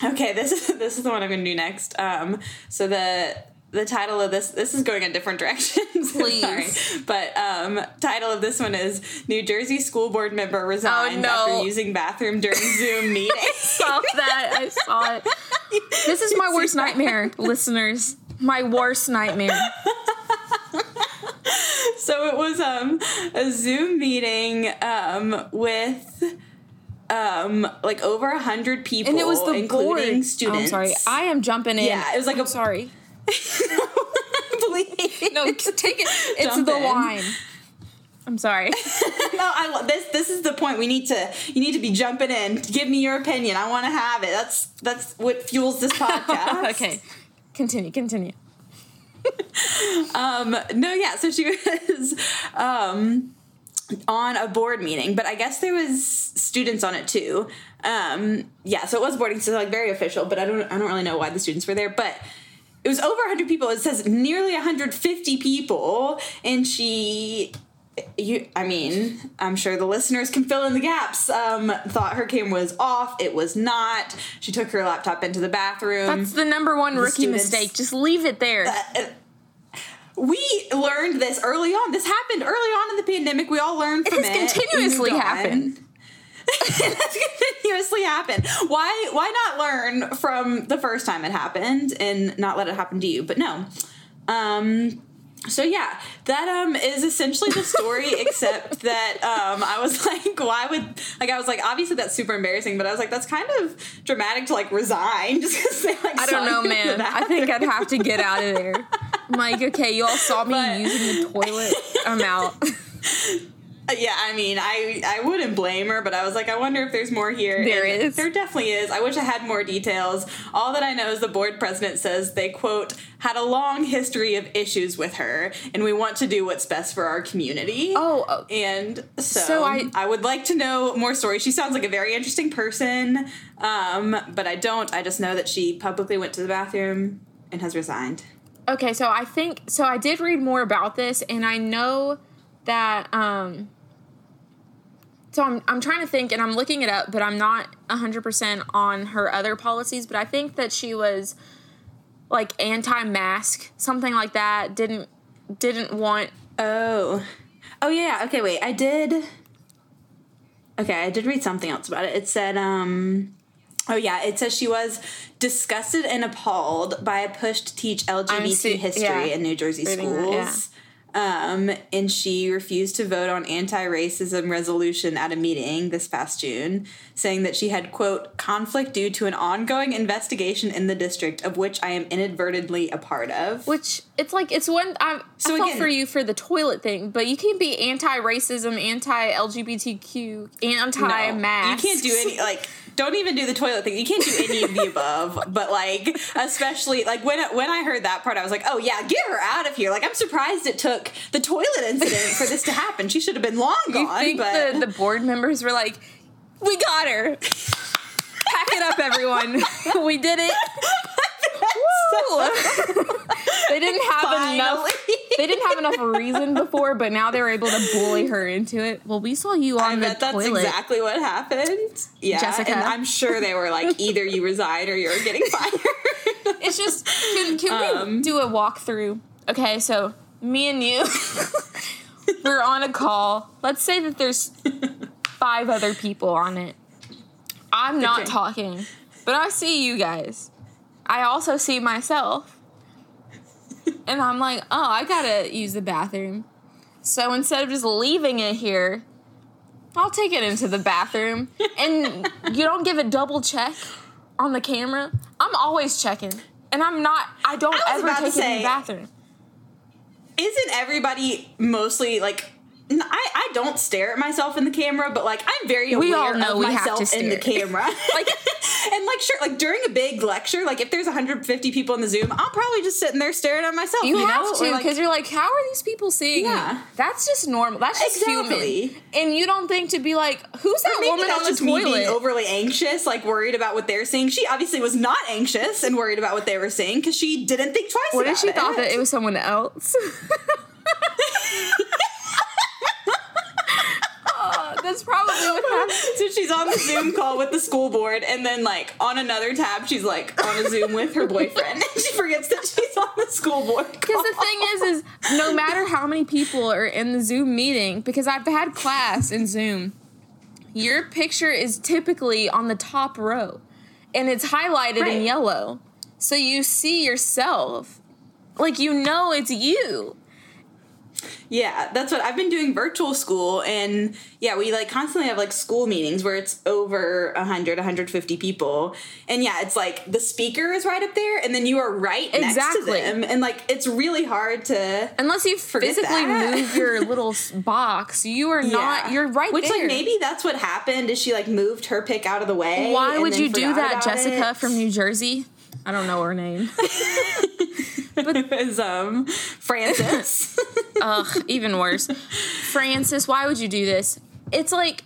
okay, this is this is the one I'm going to do next. Um, so the the title of this this is going in different directions. Please. Sorry. But um title of this one is New Jersey school board member resigns Oh, no. after using bathroom during Zoom meeting. saw that. I saw it. This is my worst nightmare, listeners. My worst nightmare. so it was um a Zoom meeting um with um like over a hundred people And it was the including board. students. I'm sorry. I am jumping in. Yeah, it was like I'm a- sorry. Please. No, take it. It's Jump the in. wine. I'm sorry. no, I this this is the point. We need to you need to be jumping in. Give me your opinion. I want to have it. That's that's what fuels this podcast. okay. Continue, continue. Um no, yeah, so she was um on a board meeting, but I guess there was students on it too. Um yeah, so it was boarding, so like very official, but I don't I don't really know why the students were there, but it was over 100 people. It says nearly 150 people and she you I mean, I'm sure the listeners can fill in the gaps. Um thought her camera was off. It was not. She took her laptop into the bathroom. That's the number one rookie students- mistake. Just leave it there. we learned this early on. This happened early on in the pandemic. We all learned It from has it. continuously happened. It has continuously happened. Why why not learn from the first time it happened and not let it happen to you? But no. Um so yeah, that um is essentially the story, except that um I was like, why would like I was like, obviously that's super embarrassing, but I was like, that's kind of dramatic to like resign just because they like I don't know, you in the man. I think I'd have to get out of there. I'm like, okay, you all saw me But- using the toilet. I'm out. Yeah, I mean, I I wouldn't blame her, but I was like, I wonder if there's more here. There And is. There definitely is. I wish I had more details. All that I know is the board president says they quote had a long history of issues with her, and we want to do what's best for our community. Oh, oh. and so, So I- I would like to know more stories. She sounds like a very interesting person, um, but I don't. I just know that she publicly went to the bathroom and has resigned. Okay, so I think so I did read more about this and I know that um so I'm I'm trying to think and I'm looking it up, but I'm not 100% on her other policies, but I think that she was like anti-mask, something like that, didn't didn't want Oh. Oh yeah, okay, wait. I did Okay, I did read something else about it. It said um Oh yeah, it says she was disgusted and appalled by a push to teach LGBT see- history yeah, in New Jersey reading schools. that, Um, and she refused to vote on anti-racism resolution at a meeting this past June, saying that she had quote conflict due to an ongoing investigation in the district of which I am inadvertently a part of. which it's like it's one I, So I felt again- for you for the toilet thing, but you can't be anti-racism, anti-LGBTQ, anti-mask. You can't do any like don't even do the toilet thing. You can't do any of the above. But like especially like when when I heard that part, I was like, oh yeah, get her out of here. Like I'm surprised it took the toilet incident for this to happen. She should have been long You gone. think but the, the board members were like, "We got her. Pack it up, everyone. we did it." They didn't have enough. Finally. They didn't have enough reason before, but now they were able to bully her into it. Well, we saw you I on the bet that's toilet. exactly what happened. Yeah, Jessica. and I'm sure they were like, either you resign or you're getting fired. It's just can, can we Um, do a walkthrough? Okay, so me and you, we're on a call. Let's say that there's five other people on it. I'm not Okay. talking, but I see you guys. I also see myself. And I'm like, oh, I gotta use the bathroom. So instead of just leaving it here, I'll take it into the bathroom. And you don't give a double check on the camera. I'm always checking. And I'm not, I don't I ever take it in the bathroom. Isn't everybody mostly like? I, I don't stare at myself in the camera, but like I'm very aware We all know of we have to myself in the camera. like, and like sure, like during a big lecture, like if there's 150 people in the Zoom, I'm probably just sitting there staring at myself. You, You, have know? to Or, like, because you're like, how are these people seeing Yeah. me? That's just normal. That's just Exactly. human. And you don't think to be like, who's that woman on the me being toilet? overly anxious, like worried about what they're seeing. She obviously was not anxious and worried about what they were seeing because she didn't think twice what if she it. thought that it was someone else? That's probably what happened. So she's on the Zoom call with the school board, and then like on another tab, she's like on a Zoom with her boyfriend, and she forgets that she's on the school board. Because the thing is, is no matter how many people are in the Zoom meeting, because I've had class in Zoom, your picture is typically on the top row, and it's highlighted in yellow, so you see yourself, like you know it's you. Yeah, that's what I've been doing virtual school and yeah, we like constantly have like school meetings where it's over 100, 150 people. And yeah, it's like the speaker is right up there and then you are right Exactly. next to them and like it's really hard to Unless you physically that. move your little box, you are not. You're right Which there. like maybe that's what happened is she like moved her pick out of the way. Why would you do that, Jessica it. from New Jersey? I don't know her name. but it was um Francis. Ugh, even worse. Francis, why would you do this? It's like,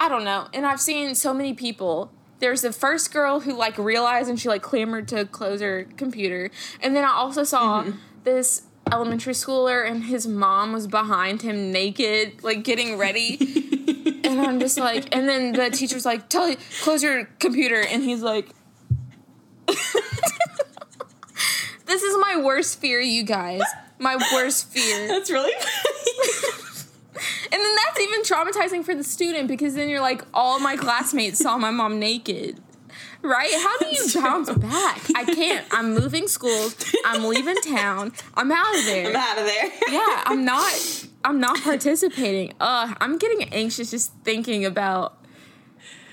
I don't know. And I've seen so many people. There's the first girl who like realized and she like clamored to close her computer. And then I also saw Mm-hmm. this elementary schooler and his mom was behind him naked, like getting ready. and I'm just like, and then the teacher's like, tell you, close your computer. And he's like, this is my worst fear, you guys. My worst fear. that's really funny. And then that's even traumatizing for the student because then you're like, all my classmates saw my mom naked. Right? How do you bounce back? I can't. I'm moving schools. I'm leaving town. I'm out of there. I'm out of there. Yeah, I'm not I'm not participating. Ugh, I'm getting anxious just thinking about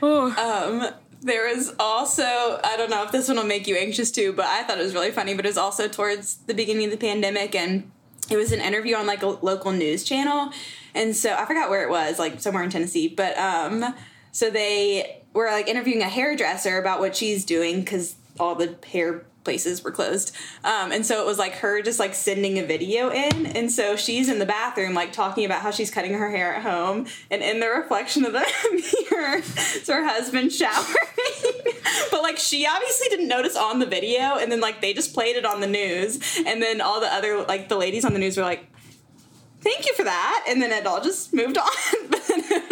Oh, Um, there was also I don't know if this one will make you anxious too, but I thought it was really funny. But it was also towards the beginning of the pandemic, and it was an interview on like a local news channel, and so I forgot where it was, like somewhere in Tennessee. But um, so they were like interviewing a hairdresser about what she's doing because all the hair places were closed. Um, and so it was like her just like sending a video in. And so she's in the bathroom, like talking about how she's cutting her hair at home. And in the reflection of the mirror, is her husband showering. but like she obviously didn't notice on the video. And then like they just played it on the news. And then all the other, like the ladies on the news were like, Thank you for that, and then it all just moved on.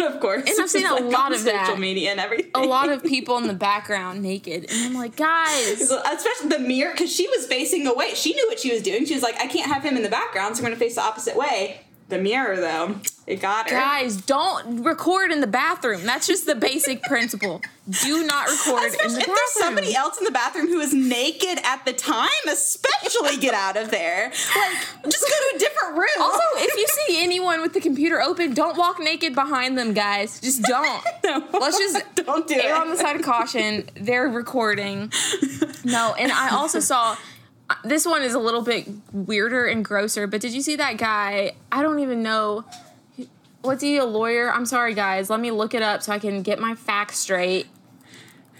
of course, And I've seen a like, lot of social media and everything. a lot of people in the background naked. And I'm like, guys, especially the mirror because she was facing away. She knew what she was doing. She was like, I can't have him in the background, so I'm going to face the opposite way. The mirror, though, it got her. guys, don't record in the bathroom. That's just the basic principle. Do not record in the if bathroom. there's somebody else in the bathroom who is naked at the time, especially get out of there. Like, just go to a different room. Also, if you see anyone with the computer open, don't walk naked behind them, guys. Just don't. No. Let's just don't do err it. on the side of caution. They're recording. No, and I also saw this one is a little bit weirder and grosser, but did you see that guy? I don't even know. What's he a lawyer? I'm sorry, guys. Let me look it up so I can get my facts straight.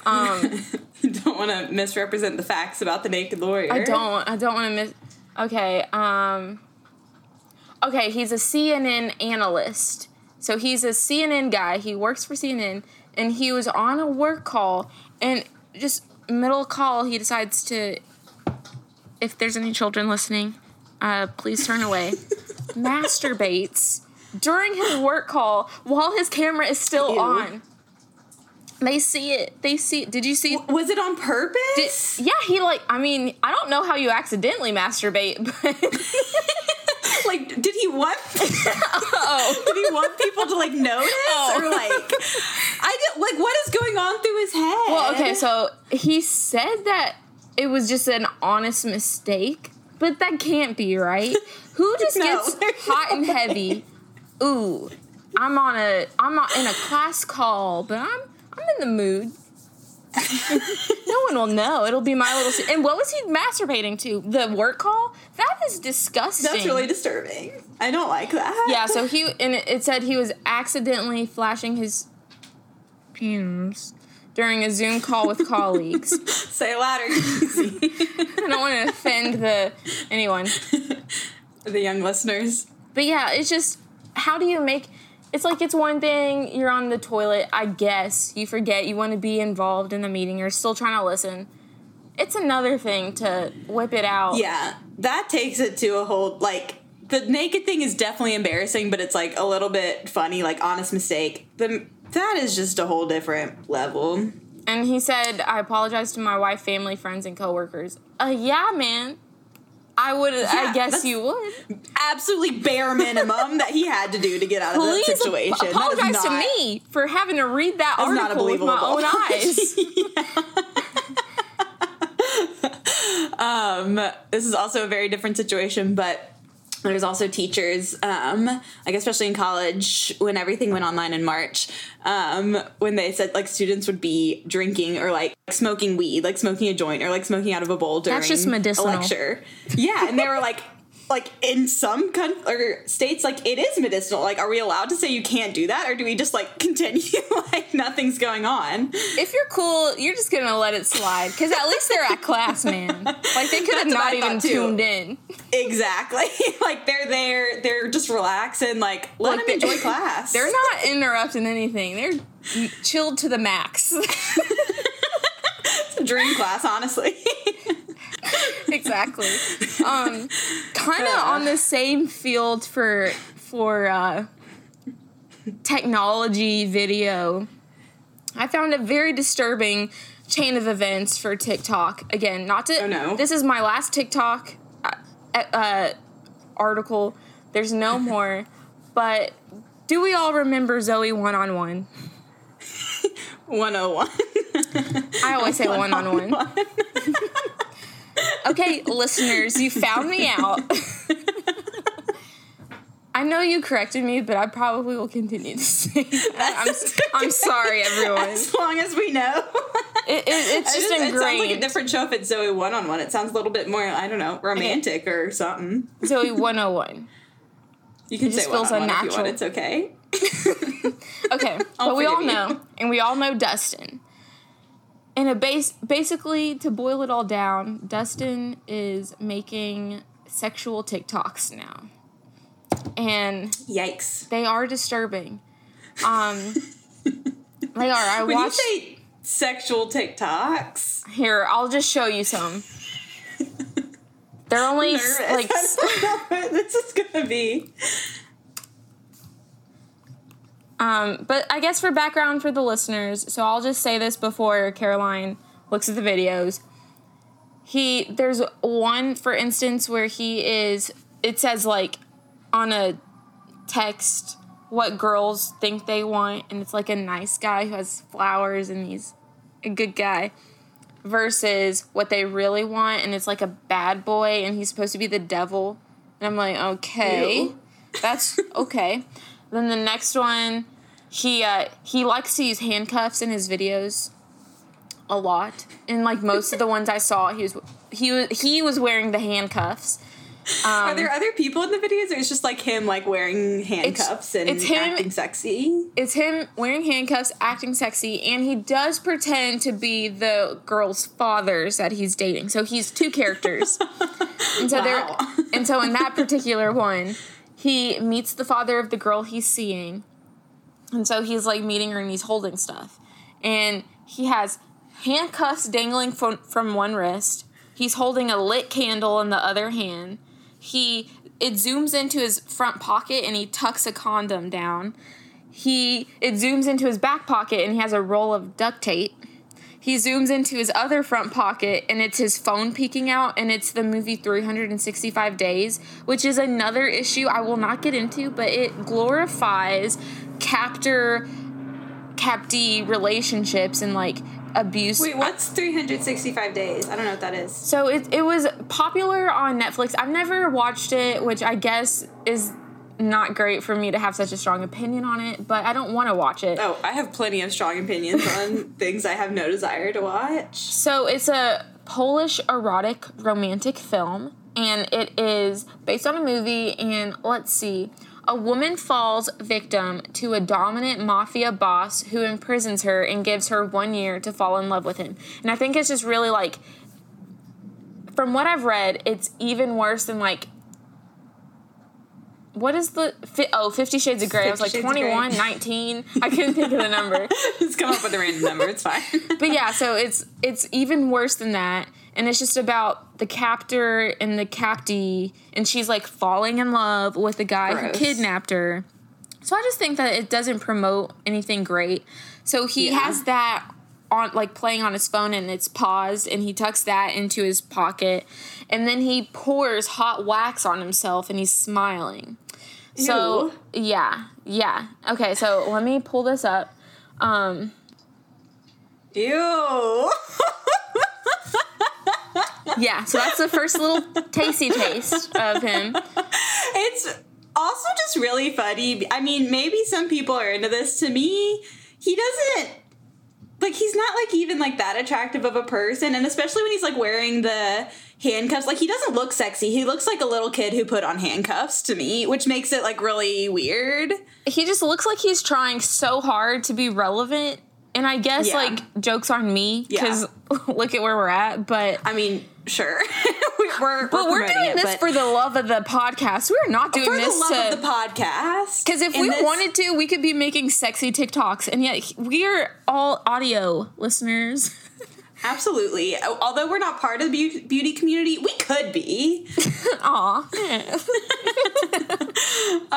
Um, don't want to misrepresent the facts about the naked lawyer. I don't. I don't want to miss. Okay. Um. Okay, he's a CNN analyst. So he's a CNN guy. He works for CNN, and he was on a work call, and just middle call, he decides to. If there's any children listening, uh, please turn away. Masturbates during his work call while his camera is still Ew. on. They see it. They see. It. Did you see? Was it on purpose? Did, yeah, he like. I mean, I don't know how you accidentally masturbate, but like, did he want? oh, did he want people to like notice Oh. or like? I did like what is going on through his head? well, okay. So he said that it was just an honest mistake, but that can't be right. Who just No, gets hot and heavy? Ooh, I'm on a I'm in a class call, but I'm I'm in the mood. no one will know. It'll be my little. se- And what was he masturbating to? The work call? That is disgusting. That's really disturbing. I don't like that. Yeah, so he and it it said he was accidentally flashing his penis during a Zoom call with colleagues. say louder, Casey. I don't want to offend the anyone, the young listeners. but yeah, it's just how do you make? It's like it's one thing you're on the toilet. I guess you forget you want to be involved in the meeting. You're still trying to listen. It's another thing to whip it out. Yeah, that takes it to a whole like the naked thing is definitely embarrassing, but it's like a little bit funny, like honest mistake. The that is just a whole different level. And he said, I apologize to my wife, family, friends, and coworkers. Uh, yeah, man. I would, Yeah, I guess you would. Absolutely bare minimum that he had to do to get out of Please that situation. Is apologize to not- me for having to read that article with my own eyes. um, this is also a very different situation, but there's also teachers, um, like especially in college when everything went online in March, um, when they said like students would be drinking or like smoking weed, like smoking a joint or like smoking out of a bowl during That's just a medicinal. lecture. Yeah, and they were like. Like in some con- or states, like it is medicinal. Like, are we allowed to say you can't do that, or do we just like continue like nothing's going on? if you're cool, you're just gonna let it slide. Because at least they're at class, man. Like they could have not even tuned in. Exactly. like they're there, they're just relaxing. Like let Like, them enjoy class. They're not interrupting anything. They're chilled to the max. It's a dream class, honestly. exactly. Um, kind of on the same field for for uh, technology video. I found a very disturbing chain of events for TikTok. Again, not to. Oh, no. This is my last TikTok uh, uh, article. There's no more. But do we all remember Zoey one on one? 101. I always say one on one. Okay, listeners, you found me out. I know you corrected me, but I probably will continue to say that. I'm, I'm sorry, everyone. As long as we know. It, it, it's It just It sounds like a different show if it's Zoey one on one. It sounds a little bit more, I don't know, romantic or something. Zoey 101. You can It say feels one on one if you unnatural. want. It's okay. Okay, I'll but we all you. know, and we all know Dustin. And a base, basically, to boil it all down, Dustin is making sexual TikToks now, and Yikes. they are disturbing. Um, they are. I When watched. you say sexual TikToks, Here, I'll just show you some. They're only like I don't know what this is gonna be. Um, but I guess for background for the listeners, so I'll just say this before Caroline looks at the videos. He there's one for instance where he is it says like on a text what girls think they want and it's like a nice guy who has flowers and he's a good guy versus what they really want and it's like a bad boy and he's supposed to be the devil and I'm like okay Ew. that's okay then the next one he uh he likes to use handcuffs in his videos a lot and like most of the ones I saw he was he was he was wearing the handcuffs Are there other people in the videos, or it's just like him, like wearing handcuffs and it's him- acting sexy? it's him wearing handcuffs, acting sexy, and he does pretend to be the girl's fathers that he's dating. So he's two characters. and so Wow. there and so in that particular one, he meets the father of the girl he's seeing. And so he's like meeting her and he's holding stuff. And he has handcuffs dangling from, from one wrist. He's holding a lit candle in the other hand. He it zooms into his front pocket and he tucks a condom down. He it zooms into his back pocket and he has a roll of duct tape. He zooms into his other front pocket and it's his phone peeking out and it's the movie 365 Days, which is another issue I will not get into, but it glorifies captor captee relationships and like abuse. Wait, what's 365 days? I don't know what that is. So it, it was popular on Netflix. I've never watched it, which I guess is not great for me to have such a strong opinion on it, but I don't want to watch it. Oh, I have plenty of strong opinions on things I have no desire to watch. So it's a Polish erotic romantic film, and it is based on a movie. And let's see, a woman falls victim to a dominant mafia boss who imprisons her and gives her one year to fall in love with him. And I think it's just really like, from what I've read, it's even worse than like what is the oh 50 shades of gray i was like Fifty Shades of Grey. 21 19 i couldn't think of the number Just come up with a random number. It's fine. but yeah so it's it's even worse than that and it's just about the captor and the captee and she's like falling in love with the guy Gross. who kidnapped her. So i just think that it doesn't promote anything great. So he Yeah. has that on like playing on his phone and it's paused and he tucks that into his pocket. And then he pours hot wax on himself and he's smiling. So yeah yeah. Okay so let me pull this up. Um Ew. Yeah, so that's the first little tasty taste of him. It's also just really funny. I mean, maybe some people are into this. To me, he doesn't like he's not like even like that attractive of a person and especially when he's like wearing the handcuffs like he doesn't look sexy he looks like a little kid who put on handcuffs to me which makes it like really weird He just looks like he's trying so hard to be relevant. And I guess Yeah. like jokes on me because look at where we're at. But i mean sure We- we're, but we're promoting doing it, this for the love of the podcast. We're not doing for this for the love to of the podcast because if we this- wanted to, we could be making sexy TikToks, and yet we are all audio listeners. absolutely although we're not part of the beauty community we could be Aw.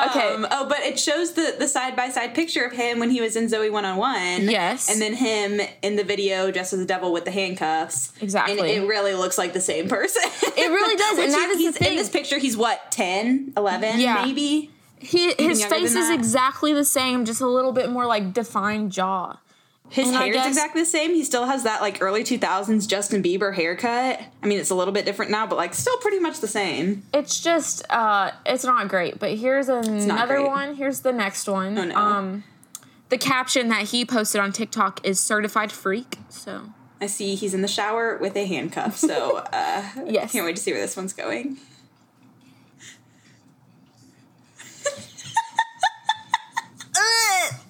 okay. Um, oh, but it shows the the side by side picture of him when he was in Zoey 101. Yes. And then him in the video dressed as a devil with the handcuffs. Exactly. And it really looks like the same person. It really does, and that is the he's, thing. In this picture, he's what, 10, 11, Yeah. maybe? He, his face is exactly the same, just a little bit more like defined jaw. His And hair guess- is exactly the same. He still has that like early 2000s Justin Bieber haircut. I mean, it's a little bit different now, but like still pretty much the same. It's just uh it's not great. But here's another one. Here's the next one. Oh, no. Um the caption that he posted on TikTok is certified freak. So I see he's in the shower with a handcuff, so uh, Yes. can't wait to see where this one's going.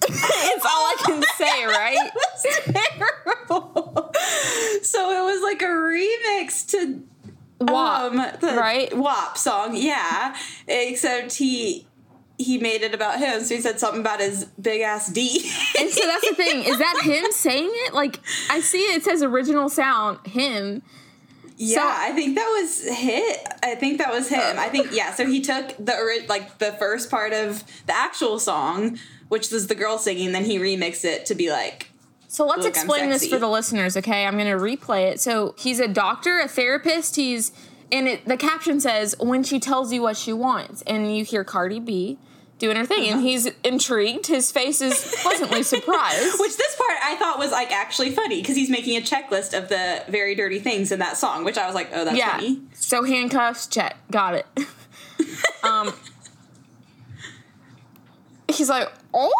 it's all I can say, right? terrible. So it was like a remix to WAP, um, the right? WAP song, yeah. Except he he made it about him, so he said something about his big ass D. And so that's the thing. Is that him saying it? Like I see it says original sound him. yeah, So- I think that was hit. I think that was him. I think yeah. So he took the like the first part of the actual song, which was the girl singing, then he remixed it to be like So let's explain this for the listeners, okay? I'm going to replay it. So he's a doctor, a therapist. He's and it the caption says when she tells you what she wants and you hear Cardi B doing her thing and he's intrigued. His face is pleasantly surprised. Which this part I thought was like actually funny because he's making a checklist of the very dirty things in that song, which I was like, oh, that's yeah. funny. So handcuffs, check. Got it. um He's like, "Oh,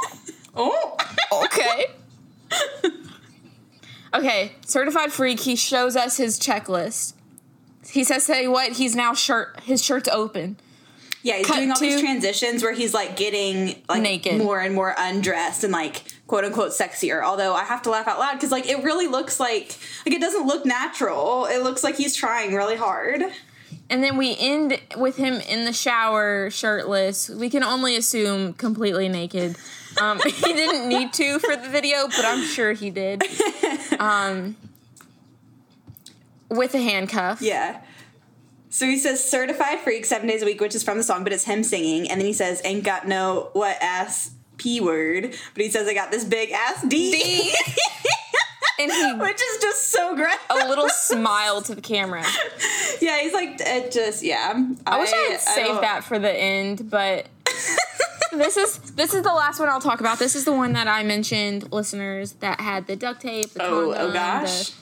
Oh, okay." Okay, certified freak. He shows us his checklist. He says, "Say what?" He's now shirt. His shirt's open. yeah, he's Cut doing all these transitions where he's like getting like Naked. more and more undressed and like quote unquote sexier. Although I have to laugh out loud because like it really looks like like it doesn't look natural. It looks like he's trying really hard. And then we end with him in the shower, shirtless. We can only assume completely naked. Um, he didn't need to for the video, but I'm sure he did. Um, with a handcuff. Yeah. So he says certified freak seven days a week, which is from the song, but it's him singing. And then he says, ain't got no what ass P word. But he says, I got this big ass D. D. And he which is just so great. a little smile to the camera. yeah, he's like, it just, yeah. I wish I had saved don't- that for the end, but this is this is the last one I'll talk about. This is the one that I mentioned, listeners, that had the duct tape, the Oh, condom, oh gosh. the,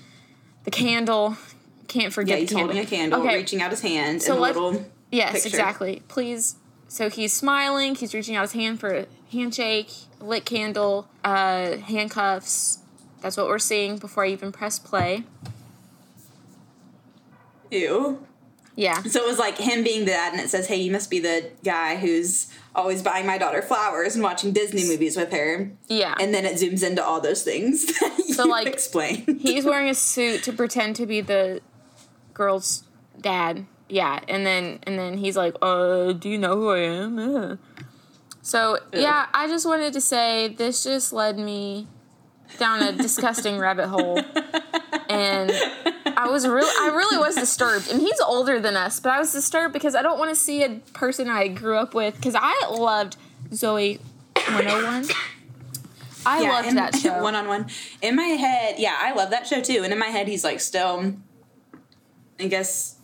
the candle. Can't forget Yeah, he's candle. holding a candle, Okay. reaching out his hand So let- little. Yes, picture. exactly. Please. So he's smiling. He's reaching out his hand for a handshake, lit candle, uh, handcuffs. That's what we're seeing before I even press play. Ew. Yeah. So it was like him being the dad, and it says, hey, you must be the guy who's always buying my daughter flowers and watching Disney movies with her. Yeah. And then it zooms into all those things that you So, like, explain. He's wearing a suit to pretend to be the girl's dad. yeah, and then and then he's like, "Uh, do you know who I am?" Uh. So yeah, I just wanted to say this just led me down a disgusting rabbit hole, and I was really, I really was disturbed. And he's older than us, but I was disturbed because I don't want to see a person I grew up with because I loved Zoey 101. I Yeah, loved in- that show. One on one. In my head, yeah, I love that show too. And in my head, he's like still. I guess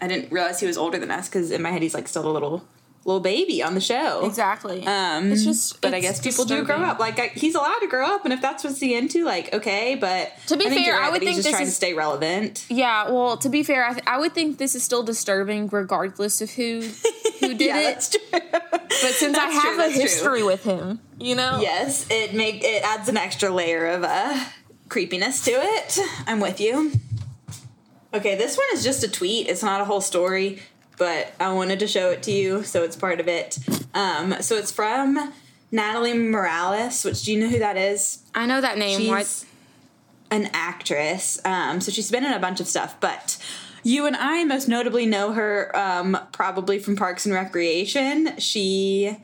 I didn't realize he was older than us because in my head he's like still a little little baby on the show. exactly. Um, It's just- but I guess people do grow up. Like I, he's allowed to grow up, and if that's what's he into, like okay. But To be I fair, right I would think just this trying is- to stay relevant. Yeah, well, to be fair, I, th- I would think this is still disturbing regardless of who who did yeah, it. that's true. But since I have true, a that's true. history with him, you know, Yes, it make it adds an extra layer of uh, creepiness to it. I'm with you. Okay, this one is just a tweet. It's not a whole story, but I wanted to show it to you, so it's part of it. Um, so it's from Natalie Morales. Which do you know who that is? I know that name. She's an actress. Um, so she's been in a bunch of stuff, but you and I most notably know her um, probably from Parks and Recreation. She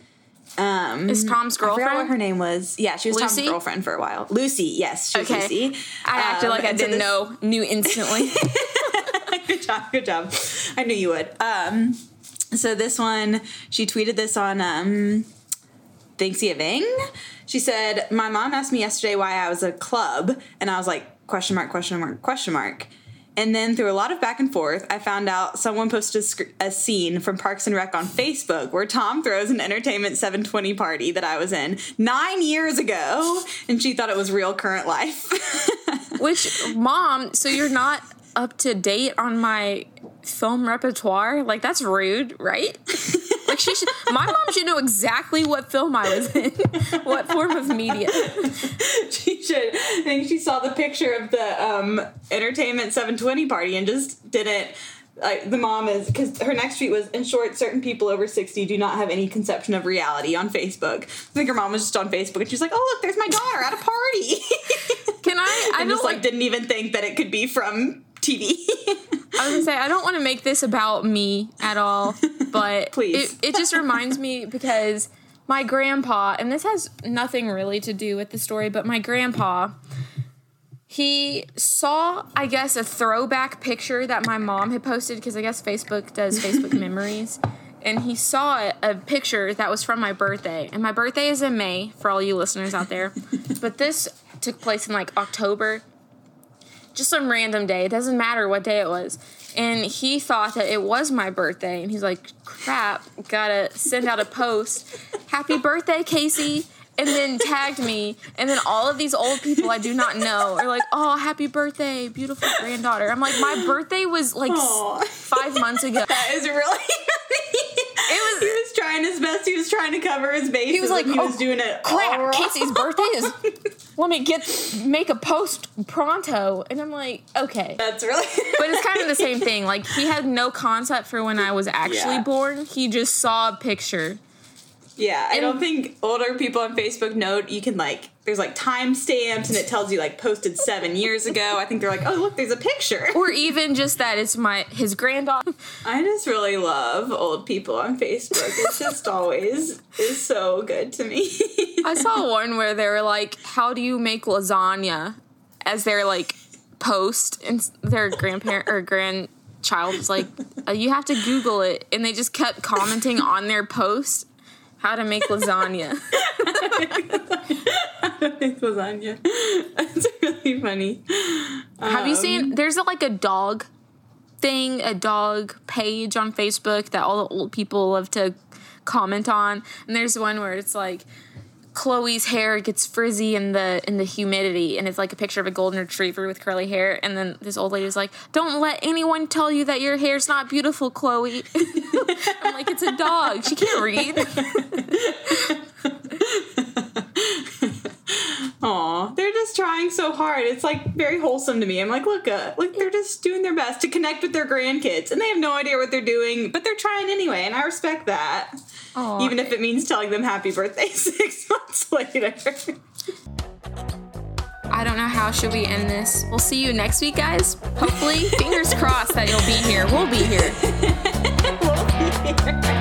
um, Is Tom's girlfriend. I forgot what her name was. Yeah, she was Lucy? Tom's girlfriend for a while. Lucy, yes, she's Okay. Lucy. I acted Um, like I didn't this- know. Knew instantly. good job, good job. I knew you would. Um, so this one, she tweeted this on um, Thanksgiving. She said, "My mom asked me yesterday why I was a club, and I was like, question mark, question mark, question mark." And then through a lot of back and forth, I found out someone posted a, sc- a scene from Parks and Rec on Facebook where Tom throws an Entertainment 720 party that I was in nine years ago, and she thought it was real current life. Which, mom, so you're not up to date on my film repertoire? Like, that's rude, right? like, she should, my mom should know exactly what film I was in, what form of media. she should. I think she saw the picture of the um, entertainment 720 party and just didn't. Like the mom is because her next tweet was in short, certain people over 60 do not have any conception of reality on Facebook. I think her mom was just on Facebook and she's like, "Oh look, there's my daughter at a party," Can I? I just like didn't even think that it could be from TV. I was gonna say I don't want to make this about me at all, but Please. it, it just reminds me because my grandpa, and this has nothing really to do with the story, but my grandpa, he saw, I guess, a throwback picture that my mom had posted because I guess Facebook does Facebook memories. And he saw a picture that was from my birthday. And my birthday is in May for all you listeners out there. but this took place in like October just some random day. It doesn't matter what day it was. And he thought that it was my birthday. And he's like, crap, gotta send out a post. Happy birthday, Casey. And then tagged me. And then all of these old people I do not know are like, oh, happy birthday, beautiful granddaughter. I'm like, my birthday was like s- Aw. five months ago. that is really funny. was- he was trying his. He was trying to cover his bases. He was like, he "Oh, was doing it. all Crap, wrong." Casey's birthday is. Let me get make a post pronto. And I'm like, okay. That's really. But it's kind of the same thing. Like he had no concept for when I was actually Yeah. born. He just saw a picture. Yeah, I And- don't think older people on Facebook know you can like there's like time timestamps and it tells you like posted seven years ago. I think they're like, oh look, there's a picture. Or even just that it's my his granddaughter. I just really love old people on Facebook. It's just always is so good to me. I saw one where they were like, How do you make lasagna? As their like post and their grandparent or grandchild was like, uh, you have to Google it. And they just kept commenting on their post how to make lasagna. it's lasagna. It's really funny. Have you Um, seen? There's like a dog thing, a dog page on Facebook that all the old people love to comment on, and there's one where it's like Chloe's hair gets frizzy in the in the humidity, and it's like a picture of a golden retriever with curly hair, and then this old lady's like, "Don't let anyone tell you that your hair's not beautiful, Chloe." I'm like, "It's a dog. She can't read." Aw, they're just trying so hard. It's like very wholesome to me. I'm like, look, uh, look, they're just doing their best to connect with their grandkids, and they have no idea what they're doing, but they're trying anyway, and I respect that. Aw. Even if it means telling them happy birthday six months later. I don't know how should we end this. We'll see you next week, guys. Hopefully, fingers crossed that you'll be here. We'll be here. We'll be here.